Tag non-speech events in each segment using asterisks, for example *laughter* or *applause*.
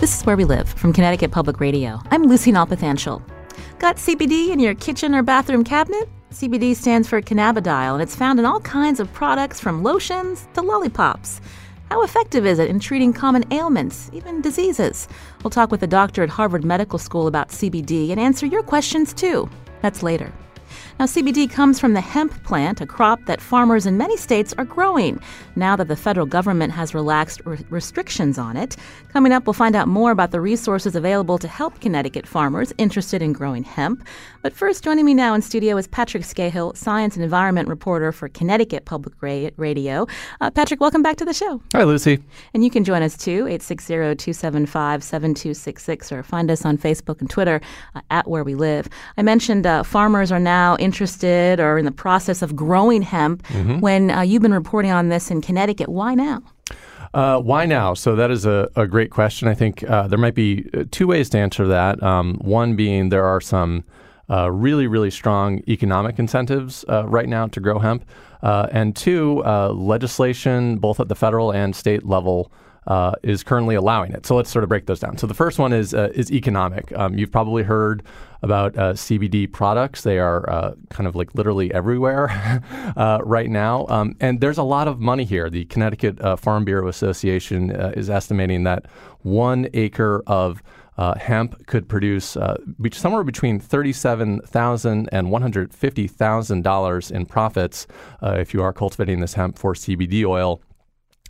This is Where We Live from Connecticut Public Radio. I'm Lucy Nalpathanchil. Got CBD in your kitchen or bathroom cabinet? CBD stands for cannabidiol, and it's found in all kinds of products from lotions to lollipops. How effective is it in treating common ailments, even diseases? We'll talk with a doctor at Harvard Medical School about CBD and answer your questions too. That's later. Now, CBD comes from the hemp plant, a crop that farmers in many states are growing now that the federal government has relaxed re- restrictions on it. Coming up, we'll find out more about the resources available to help Connecticut farmers interested in growing hemp. But first, joining me now in studio is Patrick Skahill, science and environment reporter for Connecticut Public Radio. Uh, Patrick, welcome back to the show. Hi, Lucy. And you can join us too, 860 275 7266, or find us on Facebook and Twitter uh, at Where We Live. I mentioned uh, farmers are now interested or in the process of growing hemp. Mm-hmm. When uh, you've been reporting on this in Connecticut, why now? Uh, why now? So that is a, a great question. I think uh, there might be uh, two ways to answer that. Um, one being there are some uh, really, really strong economic incentives uh, right now to grow hemp, uh, and two, legislation both at the federal and state level. Uh, is currently allowing it. So let's sort of break those down. So the first one is uh, is economic. Um, you've probably heard about uh, CBD products. They are kind of like literally everywhere *laughs* right now, um, and there's a lot of money here. The Connecticut Farm Bureau Association is estimating that one acre of uh, hemp could produce uh, somewhere between $37,000 and $150,000 in profits uh, if you are cultivating this hemp for CBD oil.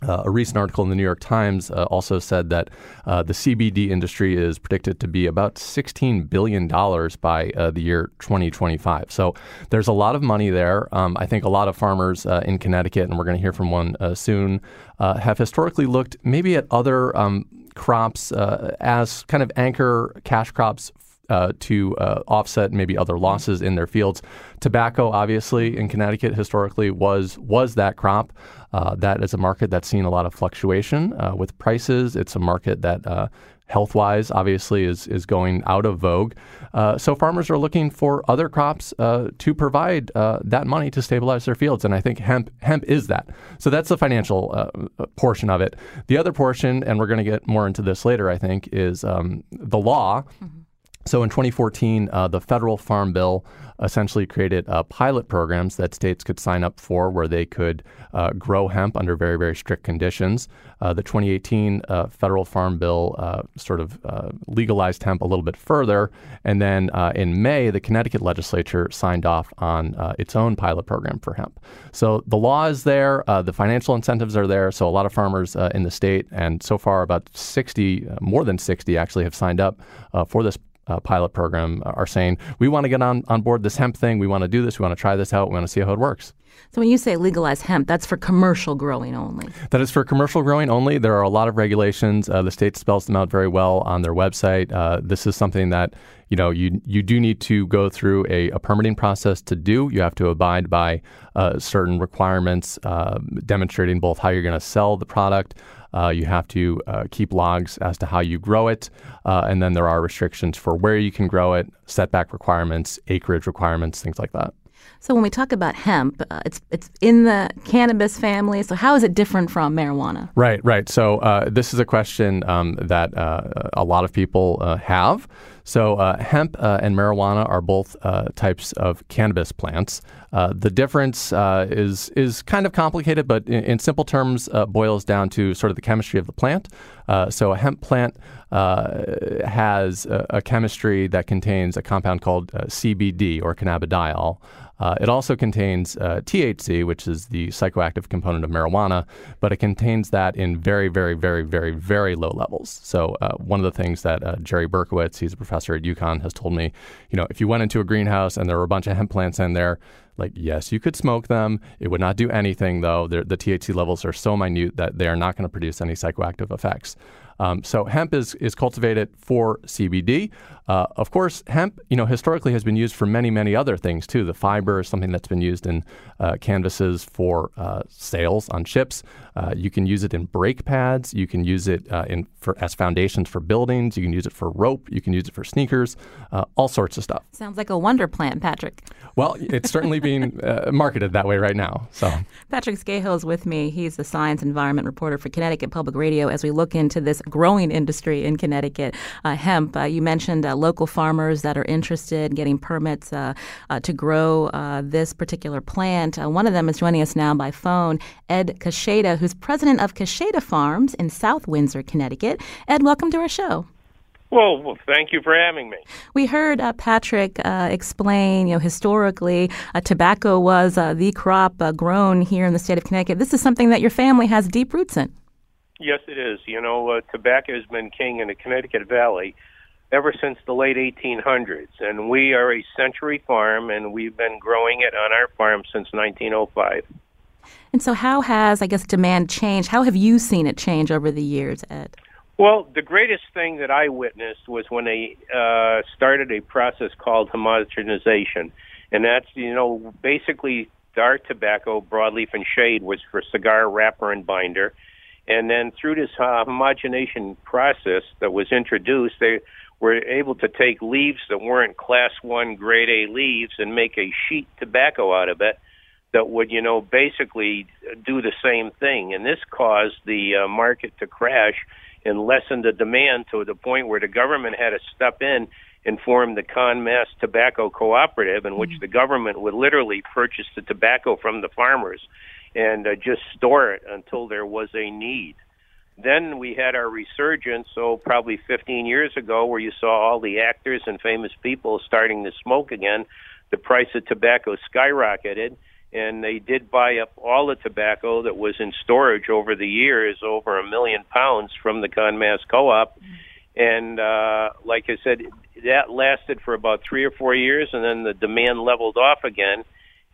Uh, a recent article in the New York Times uh, also said that uh, the CBD industry is predicted to be about $16 billion by uh, the year 2025. So there's a lot of money there. Um, I think a lot of farmers uh, in Connecticut, and we're going to hear from one uh, soon, have historically looked maybe at other um, crops as kind of anchor cash crops uh, to uh, offset maybe other losses in their fields. Tobacco, obviously, in Connecticut historically was was that crop. Uh, that is a market that's seen a lot of fluctuation uh, with prices. It's a market that uh, health wise, obviously, is, is going out of vogue. Uh, so farmers are looking for other crops uh, to provide uh, that money to stabilize their fields. And I think hemp, hemp is that. So that's the financial portion of it. The other portion, and we're going to get more into this later, I think, is um, the law. Mm-hmm. So in 2014, uh, the federal farm bill essentially created uh, pilot programs that states could sign up for where they could uh, grow hemp under very, very strict conditions. Uh, the 2018 uh, federal farm bill uh, sort of legalized hemp a little bit further. And then in May, the Connecticut legislature signed off on its own pilot program for hemp. So the law is there, the financial incentives are there. So a lot of farmers in the state, and so far about 60, more than 60 actually have signed up for this uh, pilot program are saying, we want to get on, on board this hemp thing. We want to do this. We want to try this out. We want to see how it works. So when you say legalize hemp, that's for commercial growing only. That is for commercial growing only. There are a lot of regulations. Uh, the state spells them out very well on their website. Uh, this is something that you know you you do need to go through a, a permitting process to do. You have to abide by uh, certain requirements, uh, demonstrating both how you're going to sell the product. Uh, you have to uh, keep logs as to how you grow it. Uh, and then there are restrictions for where you can grow it, setback requirements, acreage requirements, things like that. So when we talk about hemp, uh, it's it's in the cannabis family. So how is it different from marijuana? Right, right. So uh, this is a question um, that uh, a lot of people uh, have. So uh, hemp uh, and marijuana are both uh, types of cannabis plants. Uh, the difference uh, is is kind of complicated, but in, in simple terms, boils down to sort of the chemistry of the plant. so a hemp plant has a, a, chemistry that contains a compound called CBD or cannabidiol. Uh, it also contains uh, THC, which is the psychoactive component of marijuana, but it contains that in very, very, very, very, very low levels. So uh, one of the things that uh, Jerry Berkowitz, he's a professor at UConn, has told me, you know, if you went into a greenhouse and there were a bunch of hemp plants in there, like yes, you could smoke them. It would not do anything though. They're, the THC levels are so minute that they are not going to produce any psychoactive effects. Um, so hemp is, is cultivated for CBD. Uh, of course, hemp, you know, historically has been used for many, many other things too. The fiber is something that's been used in uh, canvases for uh, sails on ships. Uh, you can use it in brake pads. You can use it uh, in for as foundations for buildings. You can use it for rope. You can use it for sneakers. Uh, all sorts of stuff. Sounds like a wonder plant, Patrick. Well, it's certainly being *laughs* marketed that way right now. So Patrick Skahill is with me. He's the science environment reporter for Connecticut Public Radio as we look into this growing industry in Connecticut, hemp. you mentioned local farmers that are interested in getting permits uh, uh, to grow uh, this particular plant. one of them is joining us now by phone, Ed Kasheta, who's president of Kasheta Farms in South Windsor, Connecticut. Ed, welcome to our show. Well, well, thank you for having me. We heard uh, Patrick uh, explain, you know, historically, uh, tobacco was the crop grown here in the state of Connecticut. This is something that your family has deep roots in. Yes, it is. You know, tobacco has been king in the Connecticut Valley ever since the late 1800s. And we are a century farm, and we've been growing it on our farm since 1905. And so, how has, I guess, demand changed? How have you seen it change over the years, Ed? Well, the greatest thing that I witnessed was when they uh, started a process called homogenization. And that's, you know, basically our tobacco, broadleaf and shade, was for cigar wrapper and binder. And then through this uh, homogenation process that was introduced, they were able to take leaves that weren't class one grade A leaves and make a sheet tobacco out of it that would, you know, basically do the same thing. And this caused the uh, market to crash and lessen the demand to the point where the government had to step in and form the Conmass Tobacco Cooperative, in which mm-hmm. the government would literally purchase the tobacco from the farmers and uh, just store it until there was a need. Then we had our resurgence, so probably 15 years ago, where you saw all the actors and famous people starting to smoke again. The price of tobacco skyrocketed, and they did buy up all the tobacco that was in storage over the years, over a million pounds from the Conmass Co-op. And uh, like I said, that lasted for about three or four years, and then the demand leveled off again.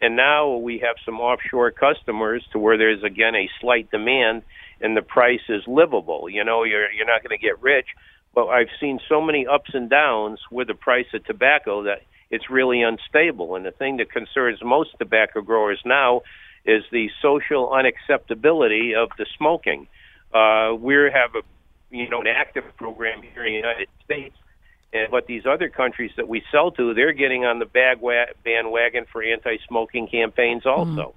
And now we have some offshore customers to where there's again a slight demand and the price is livable. You know, you're you're not going to get rich, but I've seen so many ups and downs with the price of tobacco that it's really unstable. And the thing that concerns most tobacco growers now is the social unacceptability of the smoking. Uh, we have a you know an active program here in the United States, and but these other countries that we sell to, they're getting on the bag wa- bandwagon for anti-smoking campaigns also. Mm.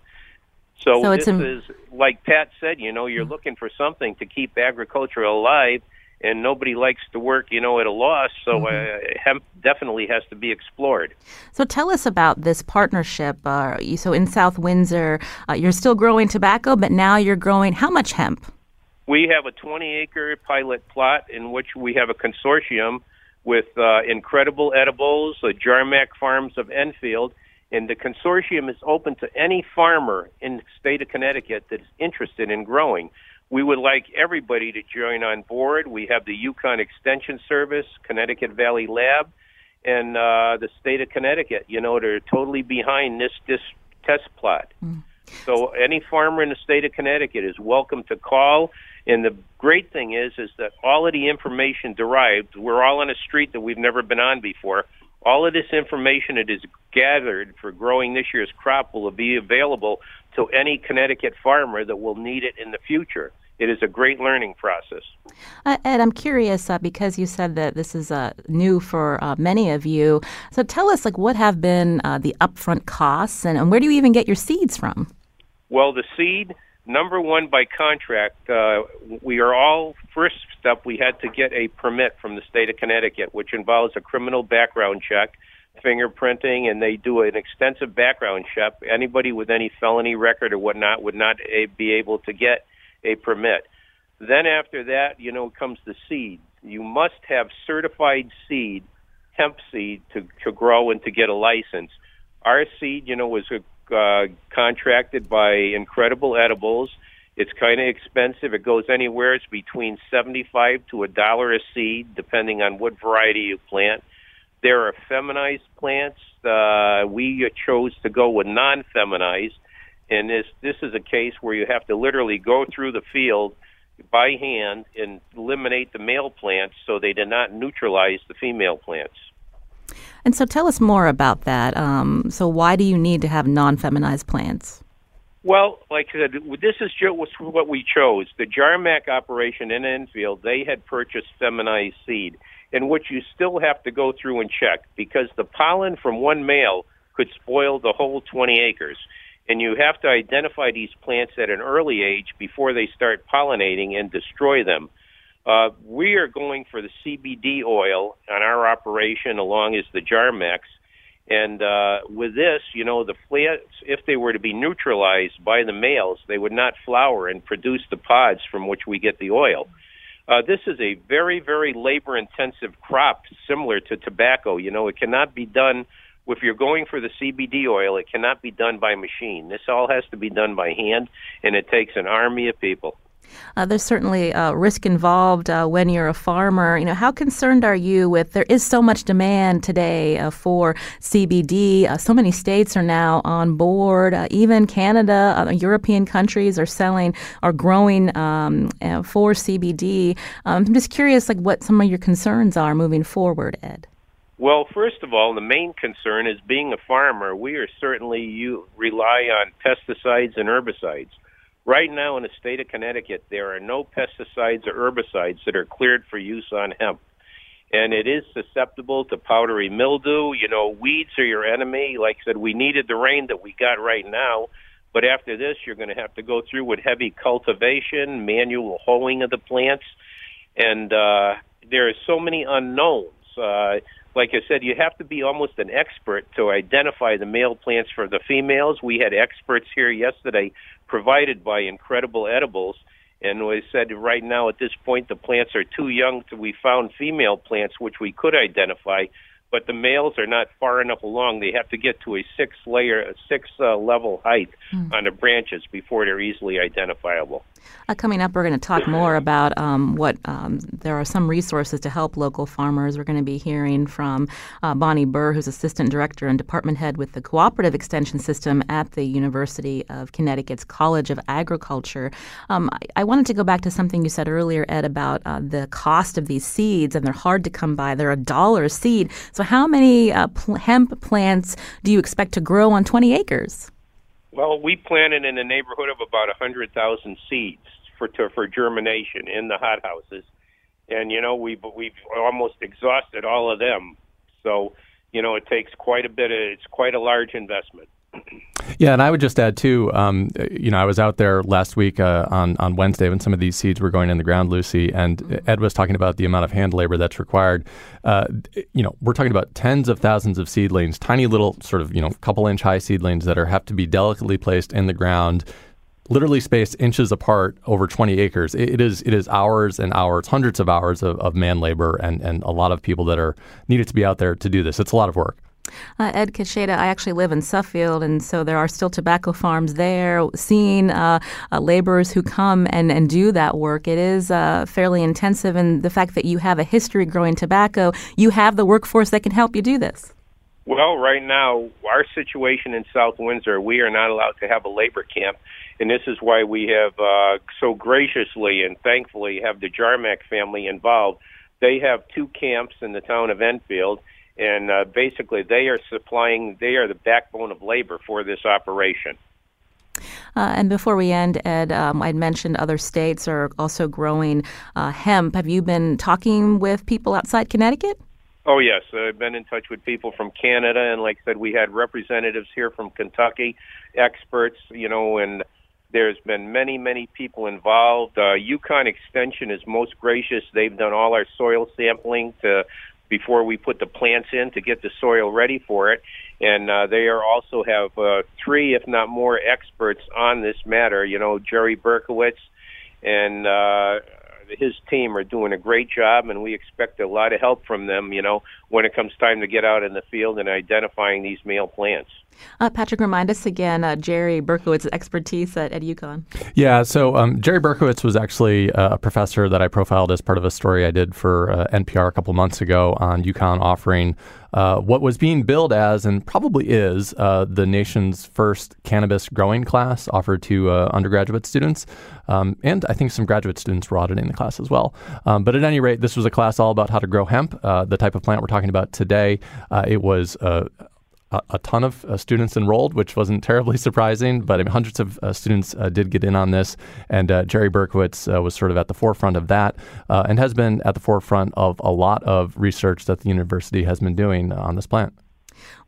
So, so this Im- is like Pat said. You know, you're looking for something to keep agriculture alive, and nobody likes to work, you know, at a loss. So mm-hmm. uh, hemp definitely has to be explored. So tell us about this partnership. Uh, so in South Windsor, uh, you're still growing tobacco, but now you're growing how much hemp? We have a 20-acre pilot plot in which we have a consortium with uh, Incredible Edibles, uh, Jarmac Farms of Enfield, and the consortium is open to any farmer in the state of Connecticut that's interested in growing. We would like everybody to join on board. We have the UConn Extension Service, Connecticut Valley Lab, and uh, the state of Connecticut. You know, they're totally behind this this test plot. Mm. So any farmer in the state of Connecticut is welcome to call. And the great thing is, is that all of the information derived, we're all on a street that we've never been on before. All of this information that is gathered for growing this year's crop will be available to any Connecticut farmer that will need it in the future. It is a great learning process. Uh, Ed, I'm curious uh, because you said that this is uh, new for uh, many of you. So tell us, like, what have been uh, the upfront costs, and, and where do you even get your seeds from? Well, the seed number one by contract uh, we are all first step we had to get a permit from the state of connecticut which involves a criminal background check fingerprinting and they do an extensive background check. Anybody with any felony record or whatnot would not be able to get a permit. Then after that you know comes the seed. You must have certified seed hemp seed to, to grow and to get a license. Our seed you know was a uh, contracted by Incredible Edibles. It's kind of expensive. It goes anywhere. It's between seventy-five to a dollar a seed, depending on what variety you plant. There are feminized plants. Uh, we chose to go with non-feminized, and this this is a case where you have to literally go through the field. by hand and eliminate the male plants so they did not neutralize the female plants. And so tell us more about that. Um, so, why do you need to have non feminized plants? Well, like I said, this is what we chose. The Jarmac operation in Enfield, they had purchased feminized seed, in which you still have to go through and check because the pollen from one male could spoil the whole 20 acres. And you have to identify these plants at an early age before they start pollinating and destroy them. Uh, we are going for the CBD oil on our operation, along as the Jarmacs. And uh, with this, you know, the plants, if they were to be neutralized by the males, they would not flower and produce the pods from which we get the oil. Uh, this is a very, very labor intensive crop, similar to tobacco. You know, it cannot be done if you're going for the CBD oil, it cannot be done by machine. This all has to be done by hand, and it takes an army of people. Uh, there's certainly uh, risk involved uh, when you're a farmer. You know, how concerned are you with there is so much demand today uh, for CBD? Uh, so many states are now on board. Uh, even Canada, European countries are selling or growing um, for CBD. Um, I'm just curious, like what some of your concerns are moving forward, Ed. Well, first of all, the main concern is being a farmer. We are certainly you rely on pesticides and herbicides. Right now in the state of Connecticut, there are no pesticides or herbicides that are cleared for use on hemp. And it is susceptible to powdery mildew. You know, weeds are your enemy. Like I said, we needed the rain that we got right now. But after this, you're going to have to go through with heavy cultivation, manual hoeing of the plants. And uh, there are so many unknowns. Uh, like I said, you have to be almost an expert to identify the male plants for the females. We had experts here yesterday provided by Incredible Edibles, and we said right now at this point the plants are too young to. We found female plants which we could identify, but the males are not far enough along. They have to get to a six layer, a six uh, level height mm. on the branches before they're easily identifiable. Uh, coming up, we're going to talk more about um, what um, there are some resources to help local farmers. We're going to be hearing from uh, Bonnie Burr, who's assistant director and department head with the cooperative extension system at the University of Connecticut's College of Agriculture. Um, I, I, wanted to go back to something you said earlier, Ed, about uh, the cost of these seeds, and they're hard to come by. They're a dollar a seed. So, how many uh, pl- hemp plants do you expect to grow on 20 acres? Well, we planted in the neighborhood of about a hundred thousand seeds for to, for germination in the hothouses, and you know we've we've almost exhausted all of them. So you know it takes quite a bit of it's quite a large investment. *clears throat* Yeah, and I would just add too. Um, you know, I was out there last week uh, on on Wednesday when some of these seeds were going in the ground, Lucy, and Ed was talking about the amount of hand labor that's required. Uh, you know, we're talking about tens of thousands of seedlings, tiny little sort of you know couple inch high seedlings that are have to be delicately placed in the ground literally spaced inches apart over 20 acres. It, it is it is hours and hours, hundreds of hours of, of man labor and, and a lot of people that are needed to be out there to do this. It's a lot of work. Uh, Ed Kasheta, I actually live in Suffield, and so there are still tobacco farms there. Seeing uh, uh, laborers who come and, and do that work, it is uh, fairly intensive. And the fact that you have a history growing tobacco, you have the workforce that can help you do this. Well, right now, our situation in South Windsor, we are not allowed to have a labor camp, and this is why we have uh, so graciously and thankfully have the Jarmack family involved. They have two camps in the town of Enfield and uh, basically they are supplying they are the backbone of labor for this operation uh, and before we end, Ed, um, I'd mentioned other states are also growing uh, hemp. Have you been talking with people outside Connecticut? Oh, yes. I've been in touch with people from Canada, and like I said, we had representatives here from Kentucky, experts, you know, and there's been many, many people involved. Uh, UConn Extension is most gracious. They've done all our soil sampling to before we put the plants in to get the soil ready for it. And uh, they are also have uh, three, if not more, experts on this matter. You know, Jerry Berkowitz and uh, his team are doing a great job, and we expect a lot of help from them. You know, when it comes time to get out in the field and identifying these male plants. Uh, Patrick, remind us again, uh, Jerry Berkowitz's expertise at, at UConn. Yeah, so um, Jerry Berkowitz was actually uh, a professor that I profiled as part of a story I did for uh, NPR a couple months ago on UConn offering uh, what was being billed as, and probably is, uh, the nation's first cannabis growing class offered to undergraduate students. Um, and I think some graduate students were auditing the class as well. Um, but at any rate, this was a class all about how to grow hemp, the type of plant we're talking about today. It was a, a ton of uh, students enrolled, which wasn't *laughs* terribly surprising, but I mean, hundreds of uh, students uh, did get in on this. And uh, Jerry Berkowitz uh, was sort of at the forefront of that and has been at the forefront of a lot of research that the university has been doing on this plant.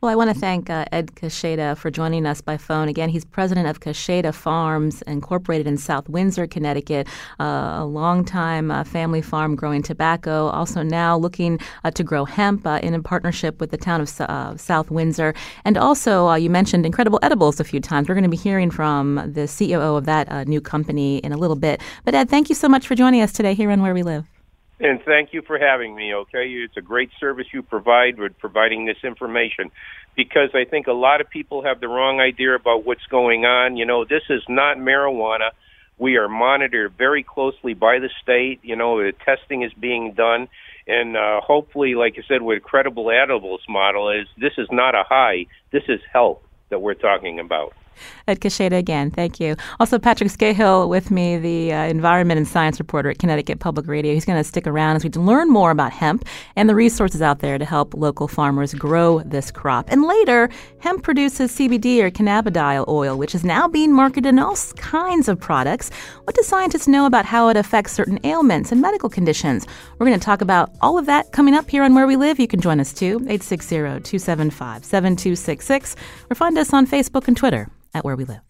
Well, I want to thank uh, Ed Kasheta for joining us by phone. Again, he's president of Kasheta Farms, incorporated in South Windsor, Connecticut, uh, a long-time uh, family farm growing tobacco, also now looking uh, to grow hemp uh, in a partnership with the town of uh, South Windsor. And also, you mentioned Incredible Edibles a few times. We're going to be hearing from the CEO of that new company in a little bit. But Ed, thank you so much for joining us today here on Where We Live. And thank you for having me, okay? It's a great service you provide with providing this information because I think a lot of people have the wrong idea about what's going on. You know, this is not marijuana. We are monitored very closely by the state. You know, the testing is being done. And uh, hopefully, like I said, with credible edibles model is this is not a high. This is health that we're talking about. Ed Kasheta again. Thank you. Also, Patrick Skahill with me, the uh, environment and science reporter at Connecticut Public Radio. He's going to stick around as we learn more about hemp and the resources out there to help local farmers grow this crop. And later, hemp produces CBD or cannabidiol oil, which is now being marketed in all kinds of products. What do scientists know about how it affects certain ailments and medical conditions? We're going to talk about all of that coming up here on Where We Live. You can join us too, 860 275 7266, or find us on Facebook and Twitter at Where We Live.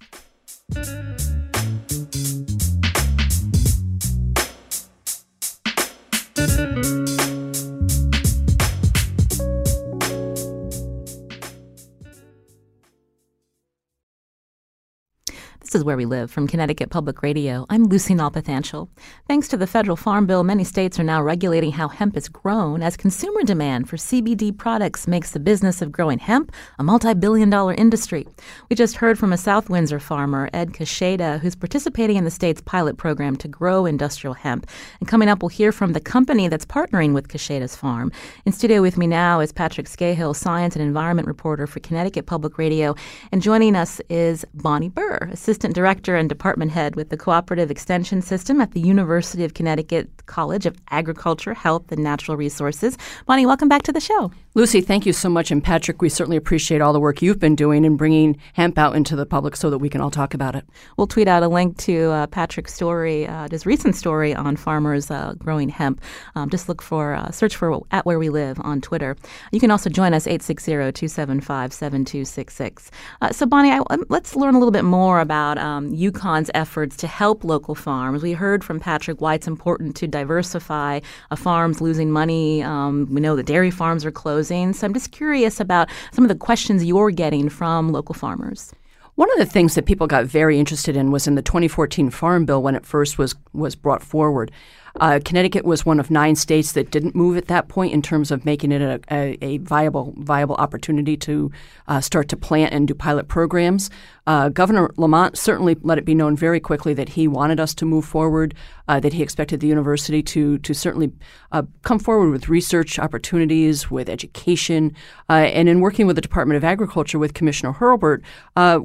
This is Where We Live from Connecticut Public Radio. I'm Lucy Nalpathanchil. Thanks to the federal farm bill, many states are now regulating how hemp is grown as consumer demand for CBD products makes the business of growing hemp a multi billion dollar industry. We just heard from a South Windsor farmer, Ed Kasheta, who's participating in the state's pilot program to grow industrial hemp. And coming up, we'll hear from the company that's partnering with Kasheta's farm. In studio with me now is Patrick Skahill, science and environment reporter for Connecticut Public Radio. And joining us is Bonnie Burr, assistant Assistant Director and Department Head with the Cooperative Extension System at the University of Connecticut College of Agriculture, Health, and Natural Resources. Bonnie, welcome back to the show. Lucy, thank you so much. And Patrick, we certainly appreciate all the work you've been doing in bringing hemp out into the public so that we can all talk about it. We'll tweet out a link to uh, Patrick's story, uh, his recent story on farmers uh, growing hemp. Um, just look for, uh, search for at where we live on Twitter. You can also join us 860 275 7266. Uh, so, Bonnie, I, um, let's learn a little bit more about about um, UConn's efforts to help local farms. We heard from Patrick why it's important to diversify. A farm's losing money. Um, we know that dairy farms are closing. So I'm just curious about some of the questions you're getting from local farmers. One of the things that people got very interested in was in the 2014 Farm Bill when it first was was brought forward. Uh, Connecticut was one of nine states that didn't move at that point in terms of making it a, a, a viable viable opportunity to uh, start to plant and do pilot programs. Uh, Governor Lamont certainly let it be known very quickly that he wanted us to move forward, uh, that he expected the university to to certainly uh, come forward with research opportunities, with education, uh, and in working with the Department of Agriculture with Commissioner Hurlburt,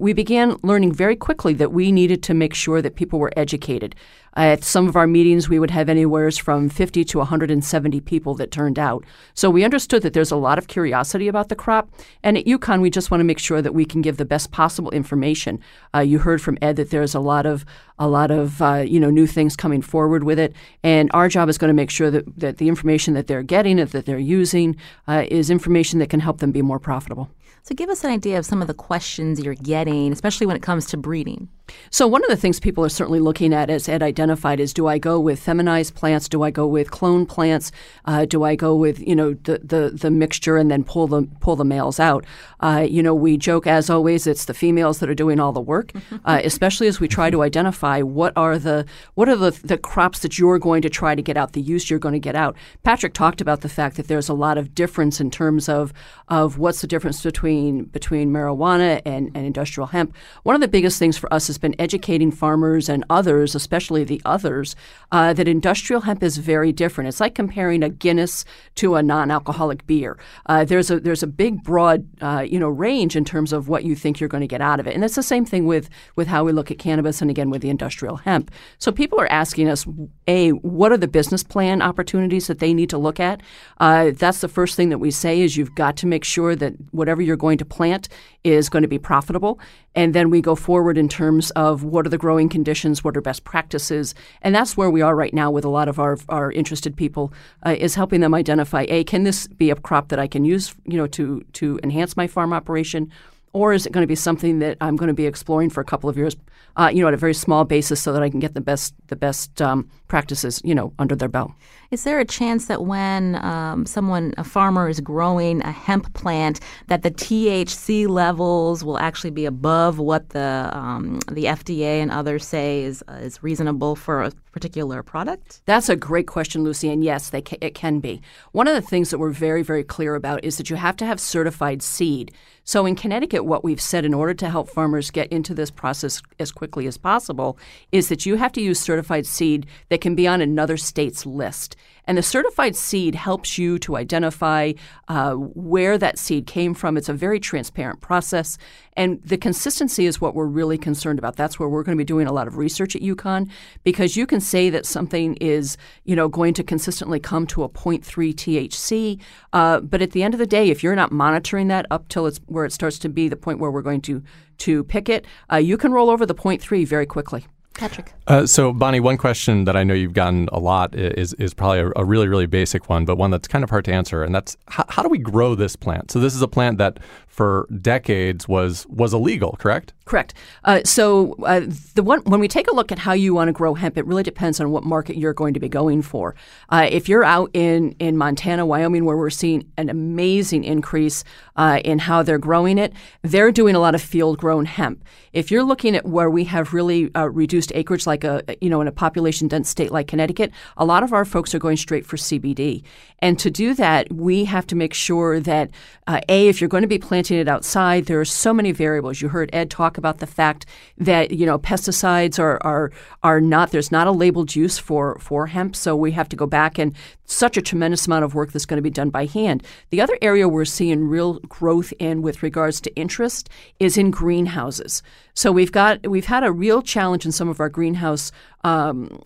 we began learning very quickly that we needed to make sure that people were educated. At some of our meetings, we would have anywhere from 50 to 170 people that turned out. So we understood that there's a lot of curiosity about the crop. And at UConn, we just want to make sure that we can give the best possible information. Uh, you heard from Ed that there's a lot of a lot of uh, you know new things coming forward with it, and our job is going to make sure that, that the information that they're getting, and that they're using, uh, is information that can help them be more profitable. So, give us an idea of some of the questions you're getting, especially when it comes to breeding. So, one of the things people are certainly looking at, as Ed identified, is do I go with feminized plants? Do I go with clone plants? Uh, do I go with you know the, the the mixture and then pull the pull the males out? Uh, you know, we joke as always, it's the females that are doing all the work, *laughs* uh, especially as we try to identify what are the what are the the crops that you're going to try to get out, the use you're going to get out. Patrick talked about the fact that there's a lot of difference in terms of of what's the difference between between between marijuana and, and industrial hemp. One of the biggest things for us has been educating farmers and others, especially the others, uh, that industrial hemp is very different. It's like comparing a Guinness to a non-alcoholic beer. Uh, there's a there's a big broad uh, you know range in terms of what you think you're going to get out of it, and it's the same thing with with how we look at cannabis and again with the industrial hemp. So people are asking us, a what are the business plan opportunities that they need to look at? Uh, that's the first thing that we say is you've got to make sure that whatever you're going to plant is going to be profitable. And then we go forward in terms of what are the growing conditions, what are best practices. And that's where we are right now with a lot of our, our interested people uh, is helping them identify, A, can this be a crop that I can use, you know, to, to enhance my farm operation? Or is it going to be something that I'm going to be exploring for a couple of years, uh, you know, at a very small basis, so that I can get the best the best um, practices, you know, under their belt? Is there a chance that when um, someone, a farmer, is growing a hemp plant, that the THC levels will actually be above what the um, the FDA and others say is uh, is reasonable for a particular product? That's a great question, Lucy. And yes, they ca- it can be. One of the things that we're very very clear about is that you have to have certified seed. So in Connecticut, what we've said in order to help farmers get into this process as quickly as possible is that you have to use certified seed that can be on another state's list. And the certified seed helps you to identify uh, where that seed came from. It's a very transparent process. And the consistency is what we're really concerned about. That's where we're going to be doing a lot of research at UConn because you can say that something is, you know, going to consistently come to a 0.3 THC. Uh, but at the end of the day, if you're not monitoring that up till it's where it starts to be the point where we're going to to pick it, uh, you can roll over the 0.3 very quickly. Patrick. Uh, so, Bonnie, one question that I know you've gotten a lot is is probably a, a, really really basic one, but one that's kind of hard to answer, and that's how, how do we grow this plant? So, this is a plant that for decades was was illegal, correct? Correct. Uh, so, uh, the one when we take a look at how you want to grow hemp, it really depends on what market you're going to be going for. Uh, if you're out in in Montana, Wyoming, where we're seeing an amazing increase uh, in how they're growing it, they're doing a lot of field grown hemp. If you're looking at where we have really uh, reduced acreage, like a you know in a population dense state like Connecticut, a lot of our folks are going straight for CBD. And to do that, we have to make sure that uh, a if you're going to be planting it outside, there are so many variables. You heard Ed talk about the fact that you know pesticides are are are not there's not a labeled use for for hemp, so we have to go back and such a tremendous amount of work that's going to be done by hand. The other area we're seeing real growth in with regards to interest is in greenhouses. So we've got we've had a real challenge in some of our greenhouse um,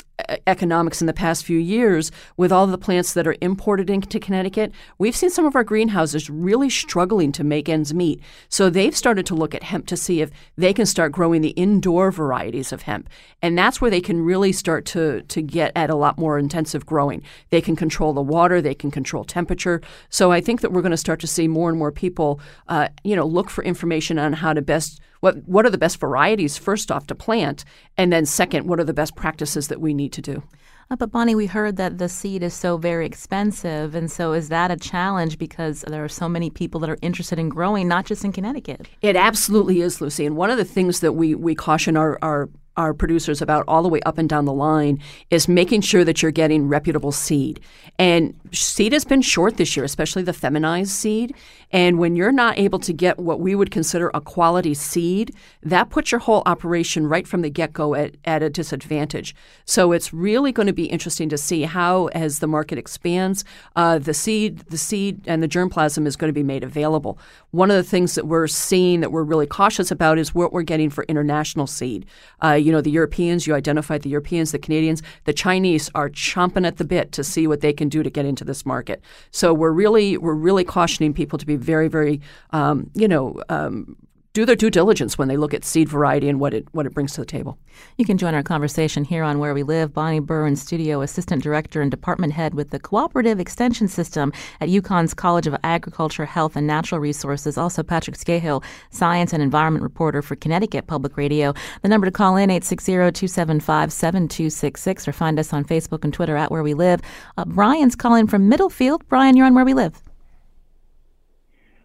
economics in the past few years with all the plants that are imported into Connecticut. We've seen some of our greenhouses really struggling to make ends meet. So they've started to look at hemp to see if they can start growing the indoor varieties of hemp, and that's where they can really start to to get at a lot more intensive growing. They can control the water, they can control temperature. So I think that we're going to start to see more and more people, uh, you know, look for information on how to best what what are the best varieties first off to plant, and then second, what are the best practices that we need to do. Uh, but Bonnie, we heard that the seed is so very expensive, and so is that a challenge because there are so many people that are interested in growing, not just in Connecticut? It absolutely is, Lucy. And one of the things that we we caution our, our our producers about all the way up and down the line is making sure that you're getting reputable seed. And seed has been short this year, especially the feminized seed. And when you're not able to get what we would consider a quality seed, that puts your whole operation right from the get go at, at a disadvantage. So it's really going to be interesting to see how, as the market expands, uh, the seed, the seed, and the germplasm is going to be made available. One of the things that we're seeing that we're really cautious about is what we're getting for international seed. Uh, you know, the Europeans, you identified the Europeans, the Canadians, the Chinese are chomping at the bit to see what they can do to get into this market. So we're really we're really cautioning people to be very very um, you know um, do their due diligence when they look at seed variety and what it what it brings to the table. You can join our conversation here on Where We Live. Bonnie Burr, Studio Assistant Director and Department Head with the Cooperative Extension System at UConn's College of Agriculture, Health, and Natural Resources. Also, Patrick Skahill, Science and Environment Reporter for Connecticut Public Radio. The number to call in, 860-275-7266, or find us on Facebook and Twitter at Where We Live. Uh, Brian's calling from Middlefield. Brian, you're on Where We Live.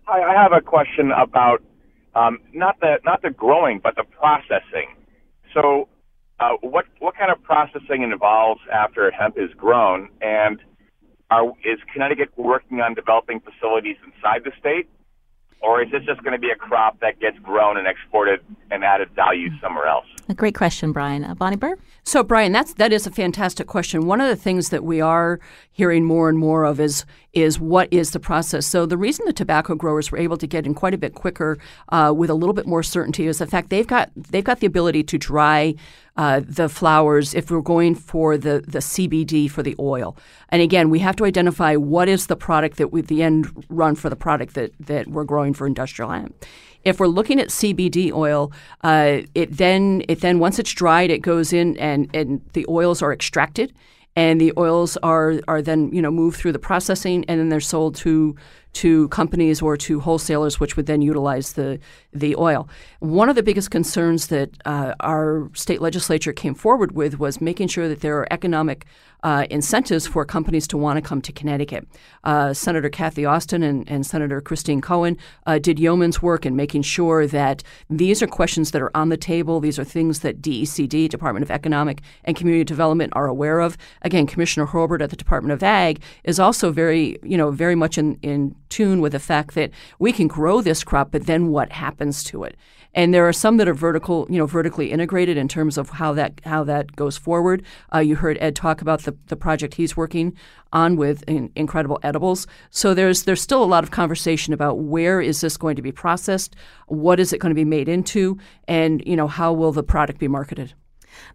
Hi, I have a question about um, not the not the growing, but the processing. So, uh, what what kind of processing involves after hemp is grown, and are, is Connecticut working on developing facilities inside the state? or is this just going to be a crop that gets grown and exported and added value somewhere else? A great question, Brian. Uh, Bonnie Burr? So, Brian, that's that is a fantastic question. One of the things that we are hearing more and more of is is what is the process. So, the reason the tobacco growers were able to get in quite a bit quicker uh, with a little bit more certainty is the fact they've got they've got the ability to dry uh, the flowers if we're going for the the CBD for the oil. And again, we have to identify what is the product that we the end run for the product that that we're growing for industrial hemp. If we're looking at CBD oil, uh, it then it then once it's dried, it goes in and and the oils are extracted, and the oils are are then you know moved through the processing, and then they're sold to to companies or to wholesalers, which would then utilize the the oil. One of the biggest concerns that uh, our state legislature came forward with was making sure that there are economic uh, incentives for companies to want to come to Connecticut. Uh, Senator Cathy Osten and, and Senator Christine Cohen uh, did yeoman's work in making sure that these are questions that are on the table. These are things that DECD, Department of Economic and Community Development, are aware of. Again, Commissioner Hurlburt at the Department of Ag is also very, you know, very much in, in tune with the fact that we can grow this crop, but then what happens to it? And there are some that are vertical, you know, vertically integrated in terms of how that how that goes forward. Uh, you heard Ed talk about the, the project he's working on with in, incredible edibles. So there's there's still a lot of conversation about where is this going to be processed, what is it going to be made into, and you know how will the product be marketed.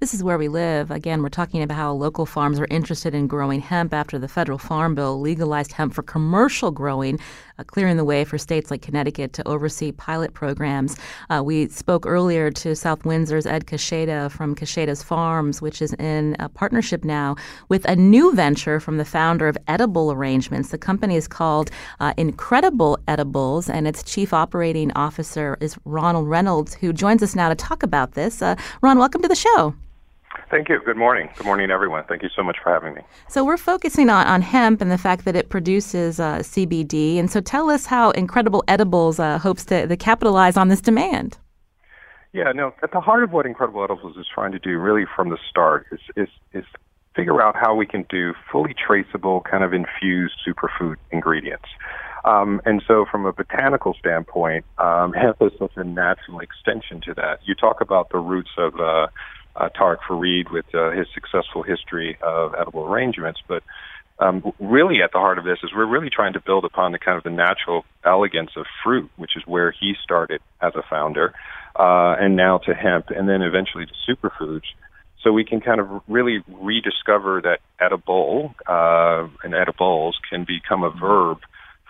This is where we live. Again, we're talking about how local farms are interested in growing hemp after the federal farm bill legalized hemp for commercial growing, uh, clearing the way for states like Connecticut to oversee pilot programs. Uh, we spoke earlier to South Windsor's Ed Kasheta from Kasheta's Farms, which is in a partnership now with a new venture from the founder of Edible Arrangements. The company is called uh, Incredible Edibles, and its chief operating officer is Ronald Reynolds, who joins us now to talk about this. Uh, Ron, welcome to the show. Thank you. Good morning. Good morning, everyone. Thank you so much for having me. So, we're focusing on, on hemp and the fact that it produces uh, CBD. And so, tell us how Incredible Edibles uh, hopes to, to capitalize on this demand. Yeah, no, at the heart of what Incredible Edibles is trying to do, really from the start, is, is, is figure out how we can do fully traceable, kind of infused superfood ingredients. Um, and so, from a botanical standpoint, um, hemp is such a natural extension to that. You talk about the roots of uh, uh, Tariq Farid with uh, his successful history of edible arrangements. But um, really, at the heart of this is we're really trying to build upon the kind of the natural elegance of fruit, which is where he started as a founder, uh, and now to hemp, and then eventually to superfoods. So we can kind of really rediscover that edible uh, and edibles can become a verb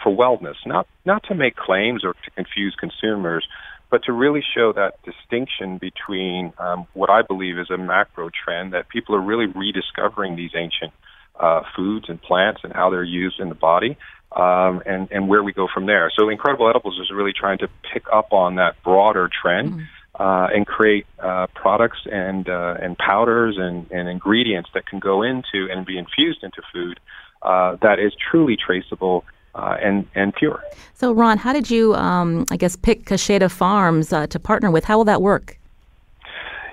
for wellness, not not to make claims or to confuse consumers, but to really show that distinction between um, what I believe is a macro trend that people are really rediscovering these ancient uh, foods and plants and how they're used in the body, um, and and where we go from there. So, Incredible Edibles is really trying to pick up on that broader trend. Mm-hmm. Uh, and create uh, products and uh, and powders and, and ingredients that can go into and be infused into food uh, that is truly traceable uh, and and pure. So, Ron, how did you, um, I guess, pick Kasheta Farms uh, to partner with? How will that work?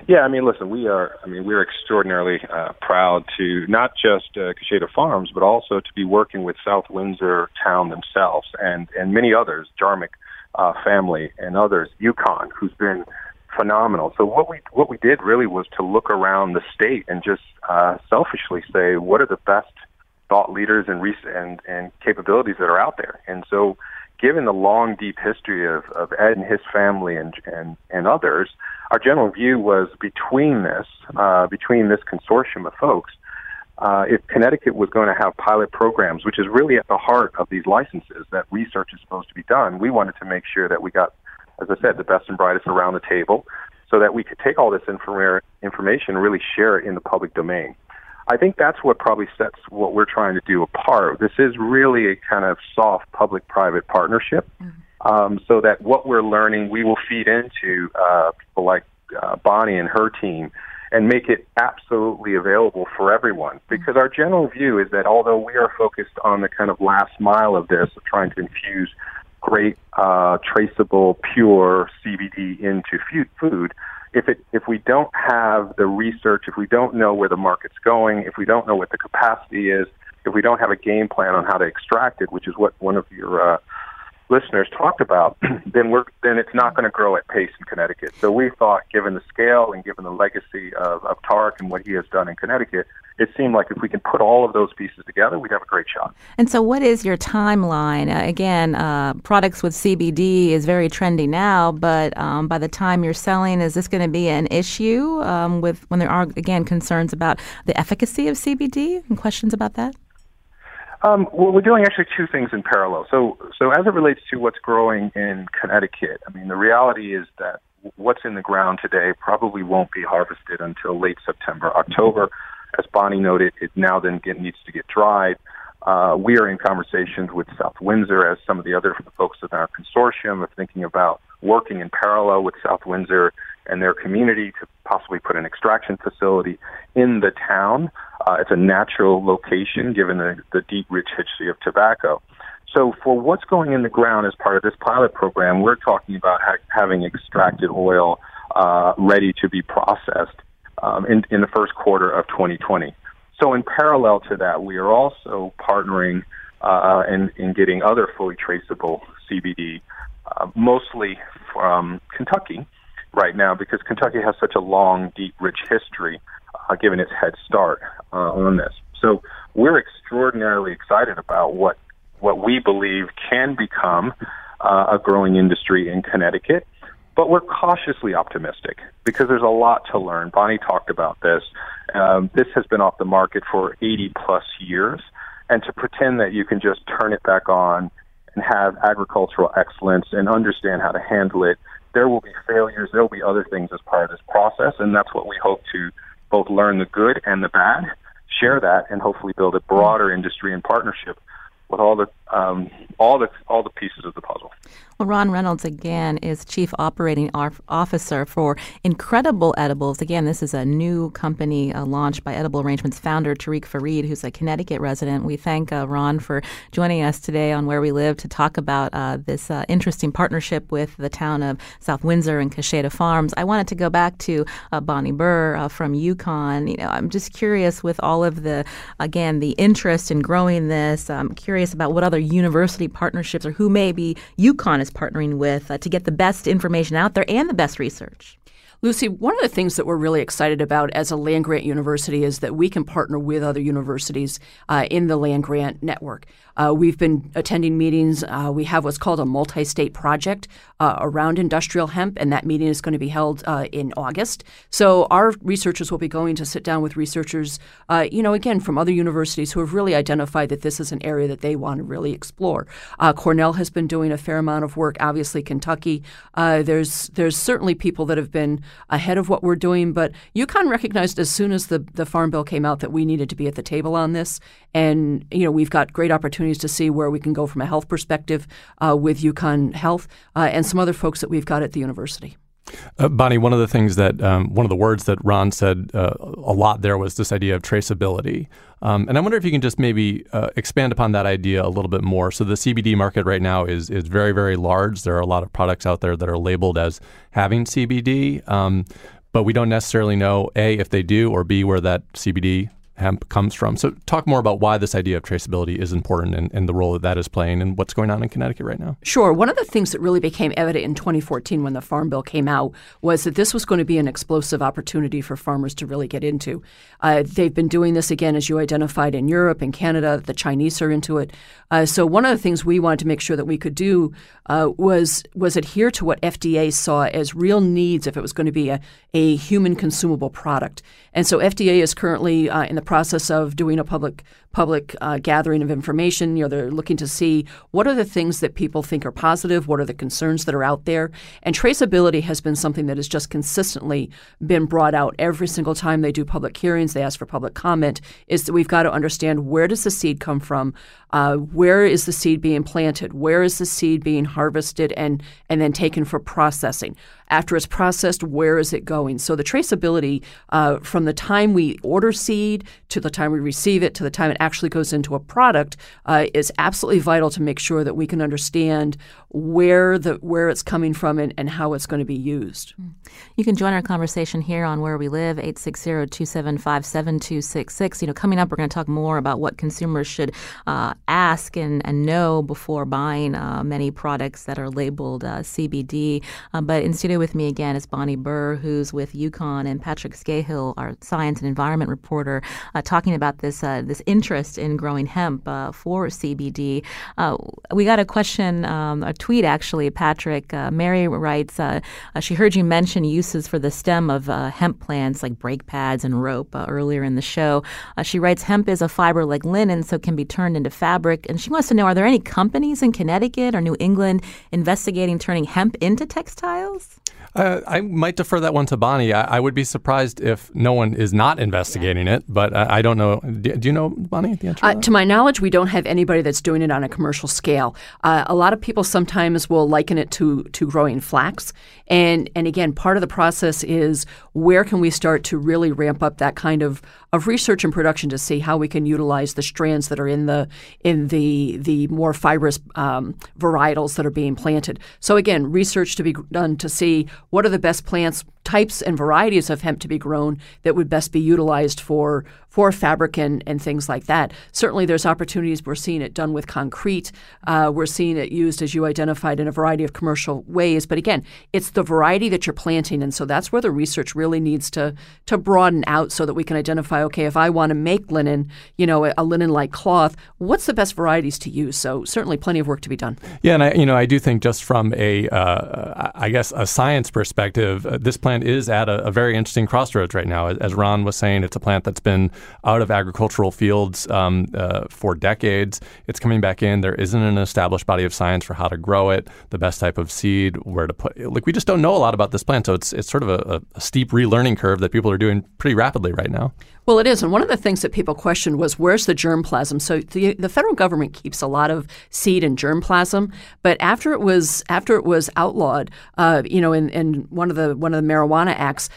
Yeah, I mean, listen, we are. I mean, we're extraordinarily uh, proud to not just uh, Kasheta Farms, but also to be working with South Windsor Town themselves and and many others, Jarmick uh, family and others, UConn, who's been phenomenal. So what we what we did really was to look around the state and just uh, selfishly say, what are the best thought leaders and, and and capabilities that are out there. And so, given the long, deep history of, of Ed and his family and and and others, our general view was between this uh, between this consortium of folks, uh, if Connecticut was going to have pilot programs, which is really at the heart of these licenses that research is supposed to be done, we wanted to make sure that we got, as I said, the best and brightest around the table, so that we could take all this informa- information and really share it in the public domain. I think that's what probably sets what we're trying to do apart. This is really a kind of soft public-private partnership, mm-hmm. um, so that what we're learning we will feed into uh, people like uh, Bonnie and her team, and make it absolutely available for everyone. Mm-hmm. Because our general view is that although we are focused on the kind of last mile of this, of trying to infuse great, uh, traceable, pure CBD into food if it if we don't have the research, if we don't know where the market's going, if we don't know what the capacity is, if we don't have a game plan on how to extract it, which is what one of your uh, listeners talked about, *clears throat* then we're then it's not going to grow at pace in Connecticut. So we thought, given the scale and given the legacy of, of Tariq and what he has done in Connecticut, it seemed like if we can put all of those pieces together, we'd have a great shot. And so, what is your timeline? Uh, again, uh, products with CBD is very trendy now, but um, by the time you're selling, is this going to be an issue um, with when there are again concerns about the efficacy of CBD and questions about that? Um, well, we're doing actually two things in parallel. So, so as it relates to what's growing in Connecticut, I mean, the reality is that what's in the ground today probably won't be harvested until late September, October. As Bonnie noted, it now then get, needs to get dried. Uh, we are in conversations with South Windsor as some of the other folks in our consortium are thinking about working in parallel with South Windsor and their community to possibly put an extraction facility in the town. Uh, it's a natural location given the, the deep, rich history of tobacco. So for what's going in the ground as part of this pilot program, we're talking about ha- having extracted oil uh, ready to be processed um, in, in the first quarter of 2020. So in parallel to that, we are also partnering uh, in, in getting other fully traceable CBD, uh, mostly from Kentucky right now, because Kentucky has such a long, deep, rich history, uh, given its head start uh, on this. So we're extraordinarily excited about what what we believe can become uh, a growing industry in Connecticut. But we're cautiously optimistic because there's a lot to learn. Bonnie talked about this. Um, this has been off the market for 80 plus years. And to pretend that you can just turn it back on and have agricultural excellence and understand how to handle it, there will be failures. There will be other things as part of this process. And that's what we hope to both learn the good and the bad, share that, and hopefully build a broader industry and partnership with all the um, all the all the pieces of the puzzle. Well, Ron Reynolds again is Chief Operating Officer for Incredible Edibles. Again, this is a new company uh, launched by Edible Arrangements founder Tariq Farid, who's a Connecticut resident. We thank uh, Ron for joining us today on Where We Live to talk about uh, this uh, interesting partnership with the town of South Windsor and Kasheta Farms. I wanted to go back to uh, Bonnie Burr uh, from UConn. You know, I'm just curious with all of the again the interest in growing this. I'm curious about what other university partnerships or who maybe UConn is partnering with uh, to get the best information out there and the best research? Lucy, one of the things that we're really excited about as a land grant university is that we can partner with other universities uh, in the land grant network. Uh, we've been attending meetings. Uh, we have what's called a multi state project uh, around industrial hemp, and that meeting is going to be held uh, in August. So our researchers will be going to sit down with researchers, uh, you know, again, from other universities who have really identified that this is an area that they want to really explore. Cornell has been doing a fair amount of work, obviously, Kentucky. there's, there's certainly people that have been ahead of what we're doing. But UConn recognized as soon as the, the Farm Bill came out that we needed to be at the table on this. And, you know, we've got great opportunities to see where we can go from a health perspective uh, with UConn Health uh, and some other folks that we've got at the university. Uh, Bonnie, one of the things that um, one of the words that Ron said uh, a lot there was this idea of traceability, um, and I wonder if you can just maybe uh, expand upon that idea a little bit more. So the CBD market right now is is very very large. There are a lot of products out there that are labeled as having CBD, um, but we don't necessarily know a if they do or b where that CBD hemp comes from. So, talk more about why this idea of traceability is important and, and, the role that that is playing and what's going on in Connecticut right now. Sure. One of the things that really became evident in 2014 when the Farm Bill came out was that this was going to be an explosive opportunity for farmers to really get into. Uh, they've been doing this again, as you identified, in Europe and Canada. The Chinese are into it. Uh, so, one of the things we wanted to make sure that we could do uh, was was adhere to what FDA saw as real needs if it was going to be a, a human consumable product. And so, FDA is currently uh, in the process of doing a public public uh, gathering of information. You know, they're looking to see what are the things that people think are positive, what are the concerns that are out there, and traceability has been something that has just consistently been brought out every single time they do public hearings. They ask for public comment. Is that we've got to understand where does the seed come from, uh, where is the seed being planted, where is the seed being harvested and and then taken for processing. After it's processed, where is it going? So the traceability uh, from the time we order seed to the time we receive it to the time it actually goes into a product uh, is absolutely vital to make sure that we can understand where the where it's coming from and, and how it's going to be used. You can join our conversation here on Where We Live, 860-275-7266. You know, coming up, we're going to talk more about what consumers should uh, ask and, and know before buying uh, many products that are labeled uh, CBD. Uh, but in studio with me again is Bonnie Burr, who's with UConn, and Patrick Skahill, our science and environment reporter, uh, talking about this uh, this interest in growing hemp for CBD. we got a question, um, tweet actually, Patrick. Uh, Mary writes, uh, uh, she heard you mention uses for the stem of uh, hemp plants like brake pads and rope uh, earlier in the show. She writes, hemp is a fiber like linen, so can be turned into fabric. And she wants to know, are there any companies in Connecticut or New England investigating turning hemp into textiles? Uh, I might defer that one to Bonnie. I, I, would be surprised if no one is not investigating it, but uh, I don't know. Do, do, you know, Bonnie, the answer? Uh, to my knowledge, we don't have anybody that's doing it on a commercial scale. Uh, a lot of people sometimes will liken it to to growing flax, and and again, part of the process is where can we start to really ramp up that kind of of research and production to see how we can utilize the strands that are in the in the the more fibrous um, varietals that are being planted. So again, research to be done to see what are the best plants types and varieties of hemp to be grown that would best be utilized for for fabric and, and things like that. Certainly, there's opportunities. We're seeing it done with concrete. Uh, we're seeing it used, as you identified, in a variety of commercial ways. But again, it's the variety that you're planting, and so that's where the research really needs to to broaden out so that we can identify. Okay, if I want to make linen, you know, a, a linen-like cloth, what's the best varieties to use? So certainly, plenty of work to be done. Yeah, and I, you know, I do think just from a, uh, I guess, a science perspective, uh, this plant is at a, a, very interesting crossroads right now. As Ron was saying, it's a plant that's been out of agricultural fields um, uh, for decades. It's coming back in. There isn't an established body of science for how to grow it, the best type of seed, where to put. Like we just don't know a lot about this plant, so it's it's sort of a, a steep relearning curve that people are doing pretty rapidly right now. Well, it is. And one of the things that people questioned was where's the germplasm? So the, the federal government keeps a lot of seed and germplasm, but after it was after it was outlawed, uh, you know, in, in one of the one of the marijuana acts,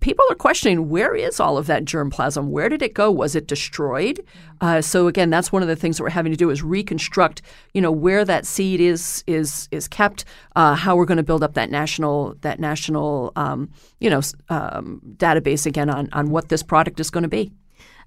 people are questioning where is all of that germplasm? Where did it go? Was it destroyed? Uh, so again, that's one of the things that we're having to do is reconstruct, you know, where that seed is is is kept, uh, how we're going to build up that national that national um, you know um, database again on on what this product is going to be.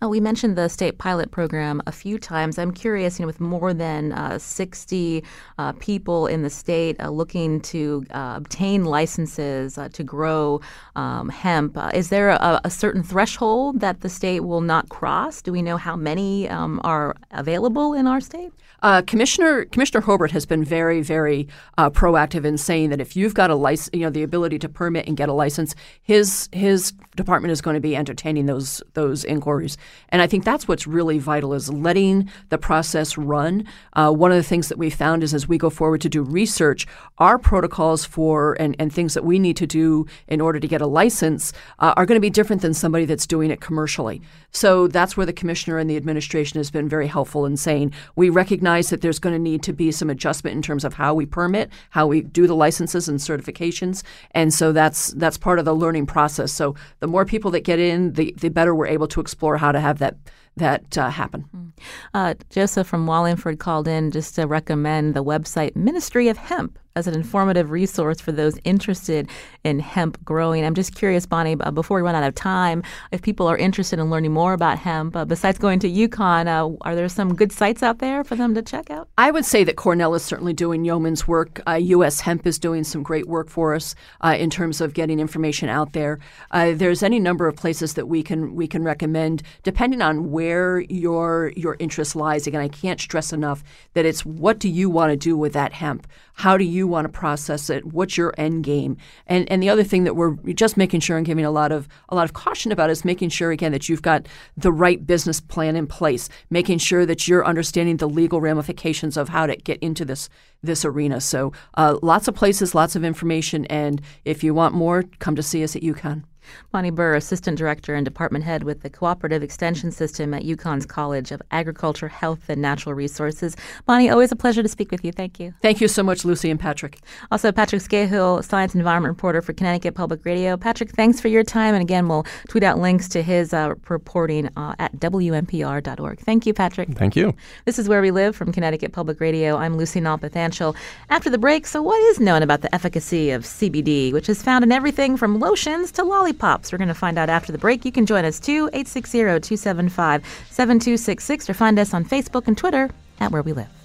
Uh, we mentioned the state pilot program a few times. I'm curious, you know, with more than uh, 60 uh, people in the state uh, looking to uh, obtain licenses uh, to grow um, hemp, is there a, a, certain threshold that the state will not cross? Do we know how many um, are available in our state? Uh, Commissioner Commissioner Hurlburt has been very, very uh, proactive in saying that if you've got a license, you know, the ability to permit and get a license, his his department is going to be entertaining those those inquiries. And I think that's what's really vital is letting the process run. Uh, one of the things that we found is as we go forward to do research, our protocols for and, and things that we need to do in order to get a license uh, are going to be different than somebody that's doing it commercially. So that's where the commissioner and the administration has been very helpful in saying we recognize that there's going to need to be some adjustment in terms of how we permit, how we do the licenses and certifications, and so that's that's part of the learning process. So the more people that get in, the the better we're able to explore how to have that that uh, happen. Hmm. Uh, Joseph from Wallingford called in just to recommend the website Ministry of Hemp as an informative resource for those interested in hemp growing. I'm just curious, Bonnie, uh, before we run out of time, if people are interested in learning more about hemp, uh, besides going to UConn, uh, are there some good sites out there for them to check out? I would say that Cornell is certainly doing yeoman's work. U.S. Uh, hemp is doing some great work for us uh, in terms of getting information out there. Uh, there's any number of places that we can we can recommend, depending on where your your interest lies. Again, I can't stress enough that it's what do you want to do with that hemp? How do you want to process it? What's your end game? And and the other thing that we're just making sure and giving a lot of a lot of caution about is making sure again that you've got the right business plan in place, making sure that you're understanding the legal ramifications of how to get into this this arena. So uh, lots of places, lots of information, and if you want more, come to see us at UConn. Bonnie Burr, Assistant Director and Department Head with the Cooperative Extension System at UConn's College of Agriculture, Health, and Natural Resources. Bonnie, always a pleasure to speak with you. Thank you. Thank you so much, Lucy and Patrick. Also, Patrick Skahill, Science and Environment Reporter for Connecticut Public Radio. Patrick, thanks for your time. And again, we'll tweet out links to his uh, reporting uh, at WNPR.org. Thank you, Patrick. Thank you. This is Where We Live from Connecticut Public Radio. I'm Lucy Nalpathanchil. After the break, so what is known about the efficacy of CBD, which is found in everything from lotions to lollipops? We're going to find out after the break. You can join us too, 860 275 7266, or find us on Facebook and Twitter at Where We Live.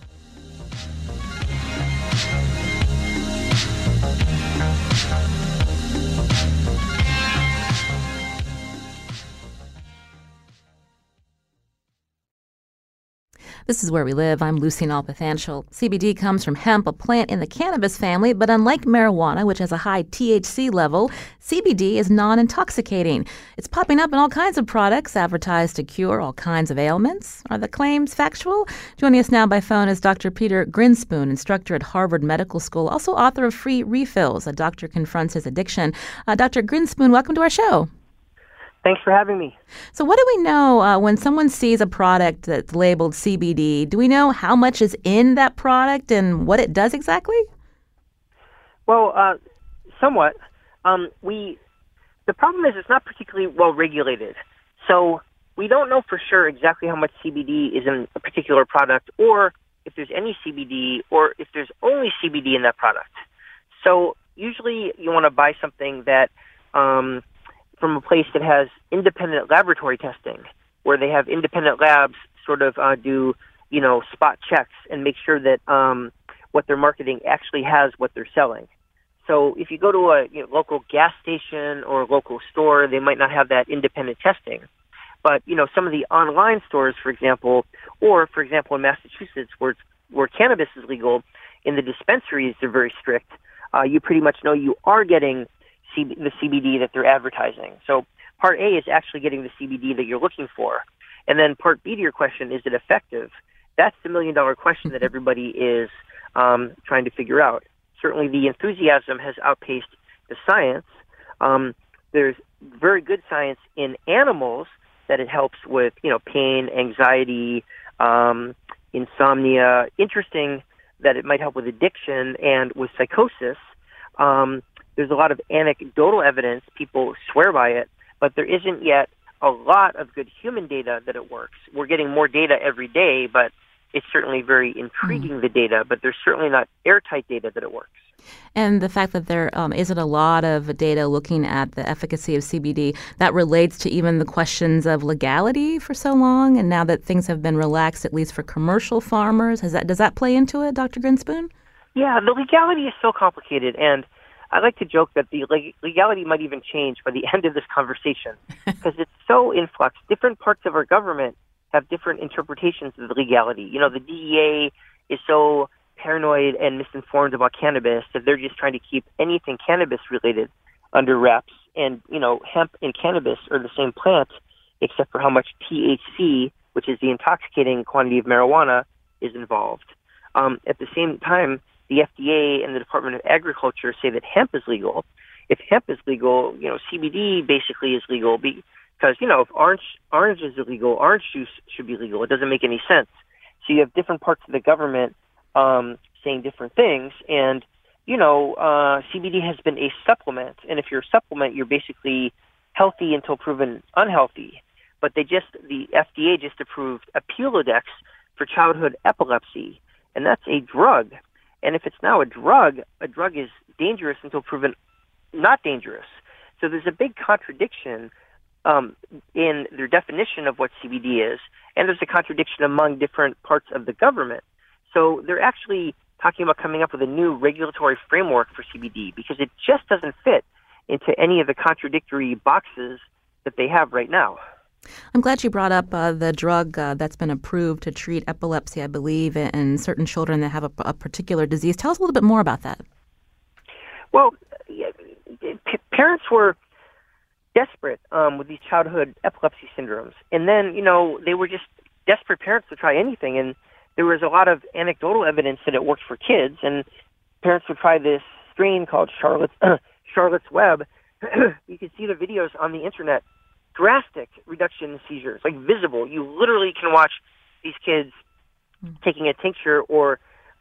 This is where we live. I'm Lucy Nalpathanchil. CBD comes from hemp, a plant in the cannabis family, but unlike marijuana, which has a high THC level, CBD is non intoxicating. It's popping up in all kinds of products advertised to cure all kinds of ailments. Are the claims factual? Joining us now by phone is Dr. Peter Grinspoon, instructor at Harvard Medical School, also author of Free Refills A Doctor Confronts His Addiction. Uh, Dr. Grinspoon, welcome to our show. Thanks for having me. So, what do we know uh, when someone sees a product that's labeled CBD? Do we know how much is in that product and what it does exactly? Well, uh, somewhat. Um, we the problem is it's not particularly well regulated, so we don't know for sure exactly how much CBD is in a particular product, or if there's any CBD, or if there's only CBD in that product. So usually, you want to buy something that um, from a place that has independent laboratory testing, where they have independent labs sort of uh, do, you know, spot checks and make sure that um, what they're marketing actually has what they're selling. So if you go to a you know, local gas station or a local store, they might not have that independent testing. But you know, some of the online stores, for example, or for example in Massachusetts, where where cannabis is legal, in the dispensaries they're very strict. Uh, you pretty much know you are getting the CBD that they're advertising. So part A is actually getting the CBD that you're looking for. And then part B to your question, is it effective? That's the million dollar question that everybody is um, trying to figure out. Certainly the enthusiasm has outpaced the science. Um, there's very good science in animals that it helps with, you know, pain, anxiety, um, insomnia. Interesting that it might help with addiction and with psychosis. Um, there's a lot of anecdotal evidence. People swear by it, but there isn't yet a lot of good human data that it works. We're getting more data every day, but it's certainly very intriguing, mm. the data, but there's certainly not airtight data that it works. And the fact that there um, not a lot of data looking at the efficacy of CBD, that relates to even the questions of legality for so long. And now that things have been relaxed, at least for commercial farmers, has that, does that play into it, Dr. Grinspoon? Yeah, the legality is so complicated. And I like to joke that the legality might even change by the *laughs* end of this conversation because it's so in flux. Different parts of our government have different interpretations of the legality. You know, the DEA is so paranoid and misinformed about cannabis that they're just trying to keep anything cannabis related under wraps. And, you know, hemp and cannabis are the same plant except for how much THC, which is the intoxicating quantity of marijuana, is involved. Um, at the same time, the FDA and the Department of Agriculture say that hemp is legal. If hemp is legal, you know, CBD basically is legal because, you know, if orange, orange is illegal, orange juice should be legal. It doesn't make any sense. So you have different parts of the government um, saying different things. And, you know, uh, CBD has been a supplement. And if you're a supplement, you're basically healthy until proven unhealthy. But they just, the FDA just approved Epidiolex for childhood epilepsy. And that's a drug. And if it's now a drug, a drug is dangerous until proven not dangerous. So there's a big contradiction um, in their definition of what CBD is, and there's a contradiction among different parts of the government. So they're actually talking about coming up with a new regulatory framework for CBD because it just doesn't fit into any of the contradictory boxes that they have right now. I'm glad you brought up uh, the drug uh, that's been approved to treat epilepsy, I believe, in certain children that have a, a particular disease. Tell us a little bit more about that. Well, parents were desperate um, with these childhood epilepsy syndromes, and then you know they were just desperate parents to try anything, and there was a lot of anecdotal evidence that it worked for kids, and parents would try this strain called Charlotte's *clears throat* Charlotte's Web *clears throat* you can see the videos on the internet. Drastic reduction in seizures, like visible. You literally can watch these kids taking a tincture or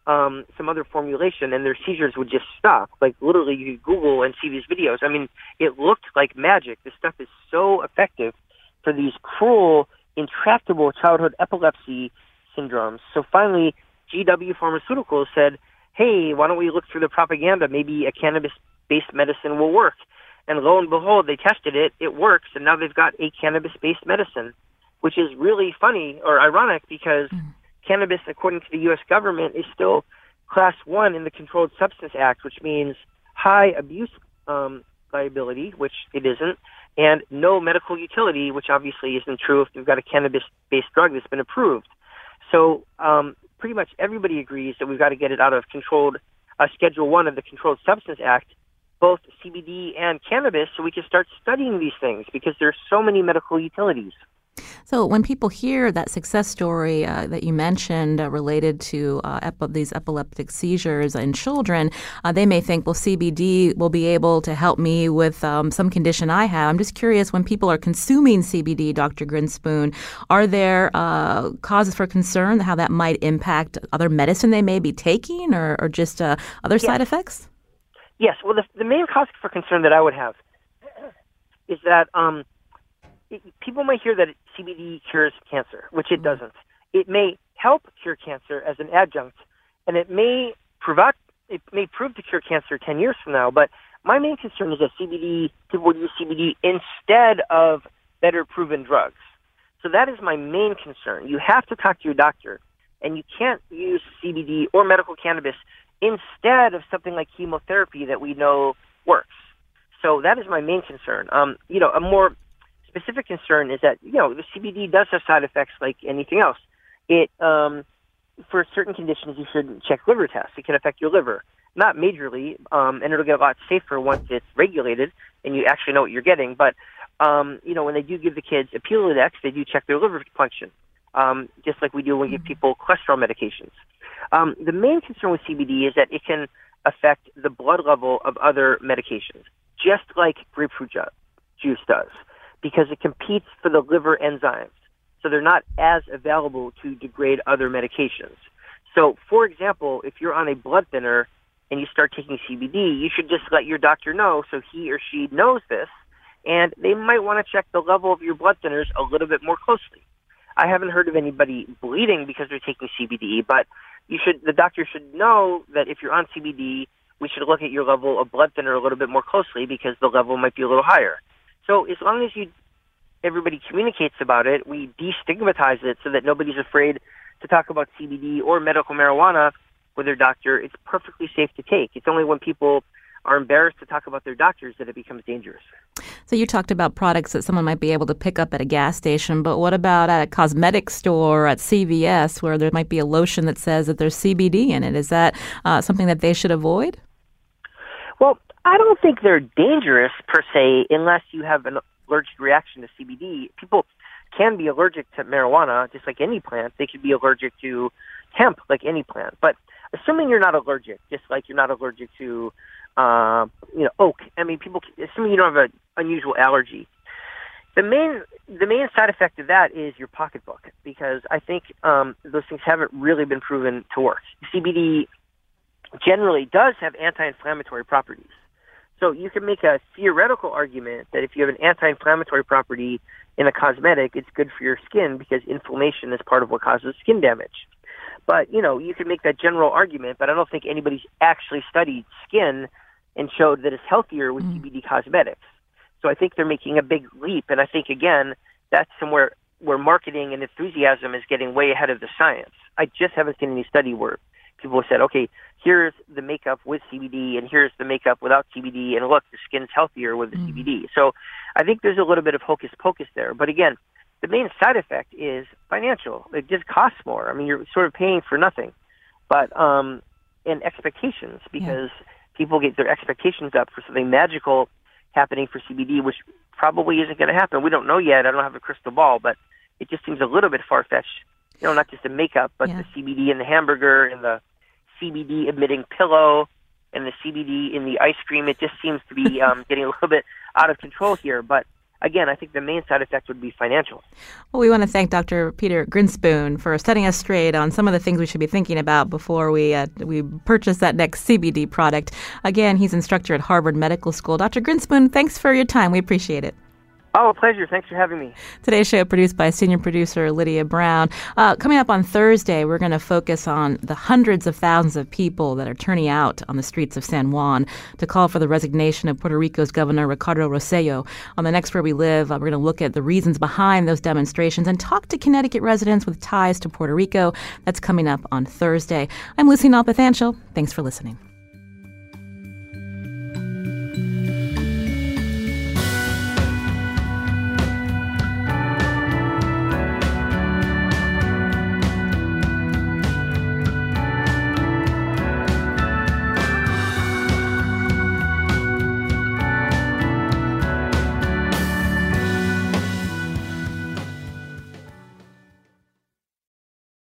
um, some other formulation, and their seizures would just stop. Like literally, you could Google and see these videos. I mean, it looked like magic. This stuff is so effective for these cruel, intractable childhood epilepsy syndromes. So finally, GW Pharmaceuticals said, "Hey, why don't we look through the propaganda? Maybe a cannabis-based medicine will work." And lo and behold, they tested it. It works, and now they've got a cannabis-based medicine, which is really funny or ironic because. Mm cannabis, according to the U.S. government, is still class one in the Controlled Substance Act, which means high abuse um, liability, which it isn't, and no medical utility, which obviously isn't true if you've got a cannabis-based drug that's been approved. So um, pretty much everybody agrees that we've got to get it out of controlled uh, Schedule One of the Controlled Substance Act, both CBD and cannabis, so we can start studying these things because there's so many medical utilities. So, when people hear that success story uh, that you mentioned uh, related to uh, ep- these epileptic seizures in children, uh, they may think, well, CBD will be able to help me with um, some condition I have. I'm just curious when people are consuming CBD, Dr. Grinspoon, are there uh, causes for concern how that might impact other medicine they may be taking or, or just uh, other yes. side effects? Yes. Well, the, the main cause for concern that I would have *clears throat* is that. Um, people might hear that CBD cures cancer, which it mm-hmm. doesn't. It may help cure cancer as an adjunct, and it may prove it may prove to cure cancer 10 years from now. But my main concern is that CBD people would use CBD instead of better proven drugs. So that is my main concern. You have to talk to your doctor, and you can't use CBD or medical cannabis instead of something like chemotherapy that we know works. So that is my main concern. Um, you know, a more specific concern is that you know the CBD does have side effects like anything else. It um, for certain conditions you should check liver tests. It can affect your liver, not majorly, um, and it'll get a lot safer once it's regulated and you actually know what you're getting. But um, you know when they do give the kids a Epidiolex, they do check their liver function, um, just like we do when we give people cholesterol medications. Um, the main concern with CBD is that it can affect the blood level of other medications, just like grapefruit juice does because it competes for the liver enzymes. So they're not as available to degrade other medications. So, for example, if you're on a blood thinner and you start taking CBD, you should just let your doctor know so he or she knows this, and they might want to check the level of your blood thinners a little bit more closely. I haven't heard of anybody bleeding because they're taking CBD, but you should the doctor should know that if you're on CBD, we should look at your level of blood thinner a little bit more closely because the level might be a little higher. So as long as you everybody communicates about it, we destigmatize it so that nobody's afraid to talk about CBD or medical marijuana with their doctor. It's perfectly safe to take. It's only when people are embarrassed to talk about their doctors that it becomes dangerous. So you talked about products that someone might be able to pick up at a gas station, but what about at a cosmetic store at CVS where there might be a lotion that says that there's CBD in it? Is that uh, something that they should avoid? Well, I don't think they're dangerous per se, unless you have an allergic reaction to CBD. People can be allergic to marijuana, just like any plant. They could be allergic to hemp, like any plant. But assuming you're not allergic, just like you're not allergic to, uh, you know, oak. I mean, people. Assuming you don't have an unusual allergy, the main the main side effect of that is your pocketbook because I think um, those things haven't really been proven to work. CBD generally does have anti-inflammatory properties. So you can make a theoretical argument that if you have an anti-inflammatory property in a cosmetic, it's good for your skin because inflammation is part of what causes skin damage. But, you know, you can make that general argument, but I don't think anybody's actually studied skin and showed that it's healthier with mm. CBD cosmetics. So I think they're making a big leap. And I think, again, that's somewhere where marketing and enthusiasm is getting way ahead of the science. I just haven't seen any study where people have said, okay, here's the makeup with CBD and here's the makeup without CBD, and look, the skin's healthier with the mm. CBD. So I think there's a little bit of hocus pocus there. But again, the main side effect is financial. It just costs more. I mean, you're sort of paying for nothing. But um, and expectations because yeah. People get their expectations up for something magical happening for CBD, which probably isn't going to happen. We don't know yet. I don't have a crystal ball, but it just seems a little bit far fetched. You know, not just the makeup, but yeah. the CBD in the hamburger and the CBD emitting pillow. and the CBD in the ice cream. It just seems to be *laughs* um, getting a little bit out of control here. But again, I think the main side effect would be financial. Well, we want to thank Dr. Peter Grinspoon for setting us straight on some of the things we should be thinking about before we uh, we purchase that next CBD product. Again, he's instructor at Harvard Medical School. Dr. Grinspoon, thanks for your time. We appreciate it. Oh, a pleasure. Thanks for having me. Today's show produced by senior producer Lydia Brown. Uh, coming up on Thursday, we're going to focus on the hundreds of thousands of people that are turning out on the streets of San Juan to call for the resignation of Puerto Rico's Governor Ricardo Rosselló. On the next Where We Live, uh, we're going to look at the reasons behind those demonstrations and talk to Connecticut residents with ties to Puerto Rico. That's coming up on Thursday. I'm Lucy Nalpathanchil. Thanks for listening.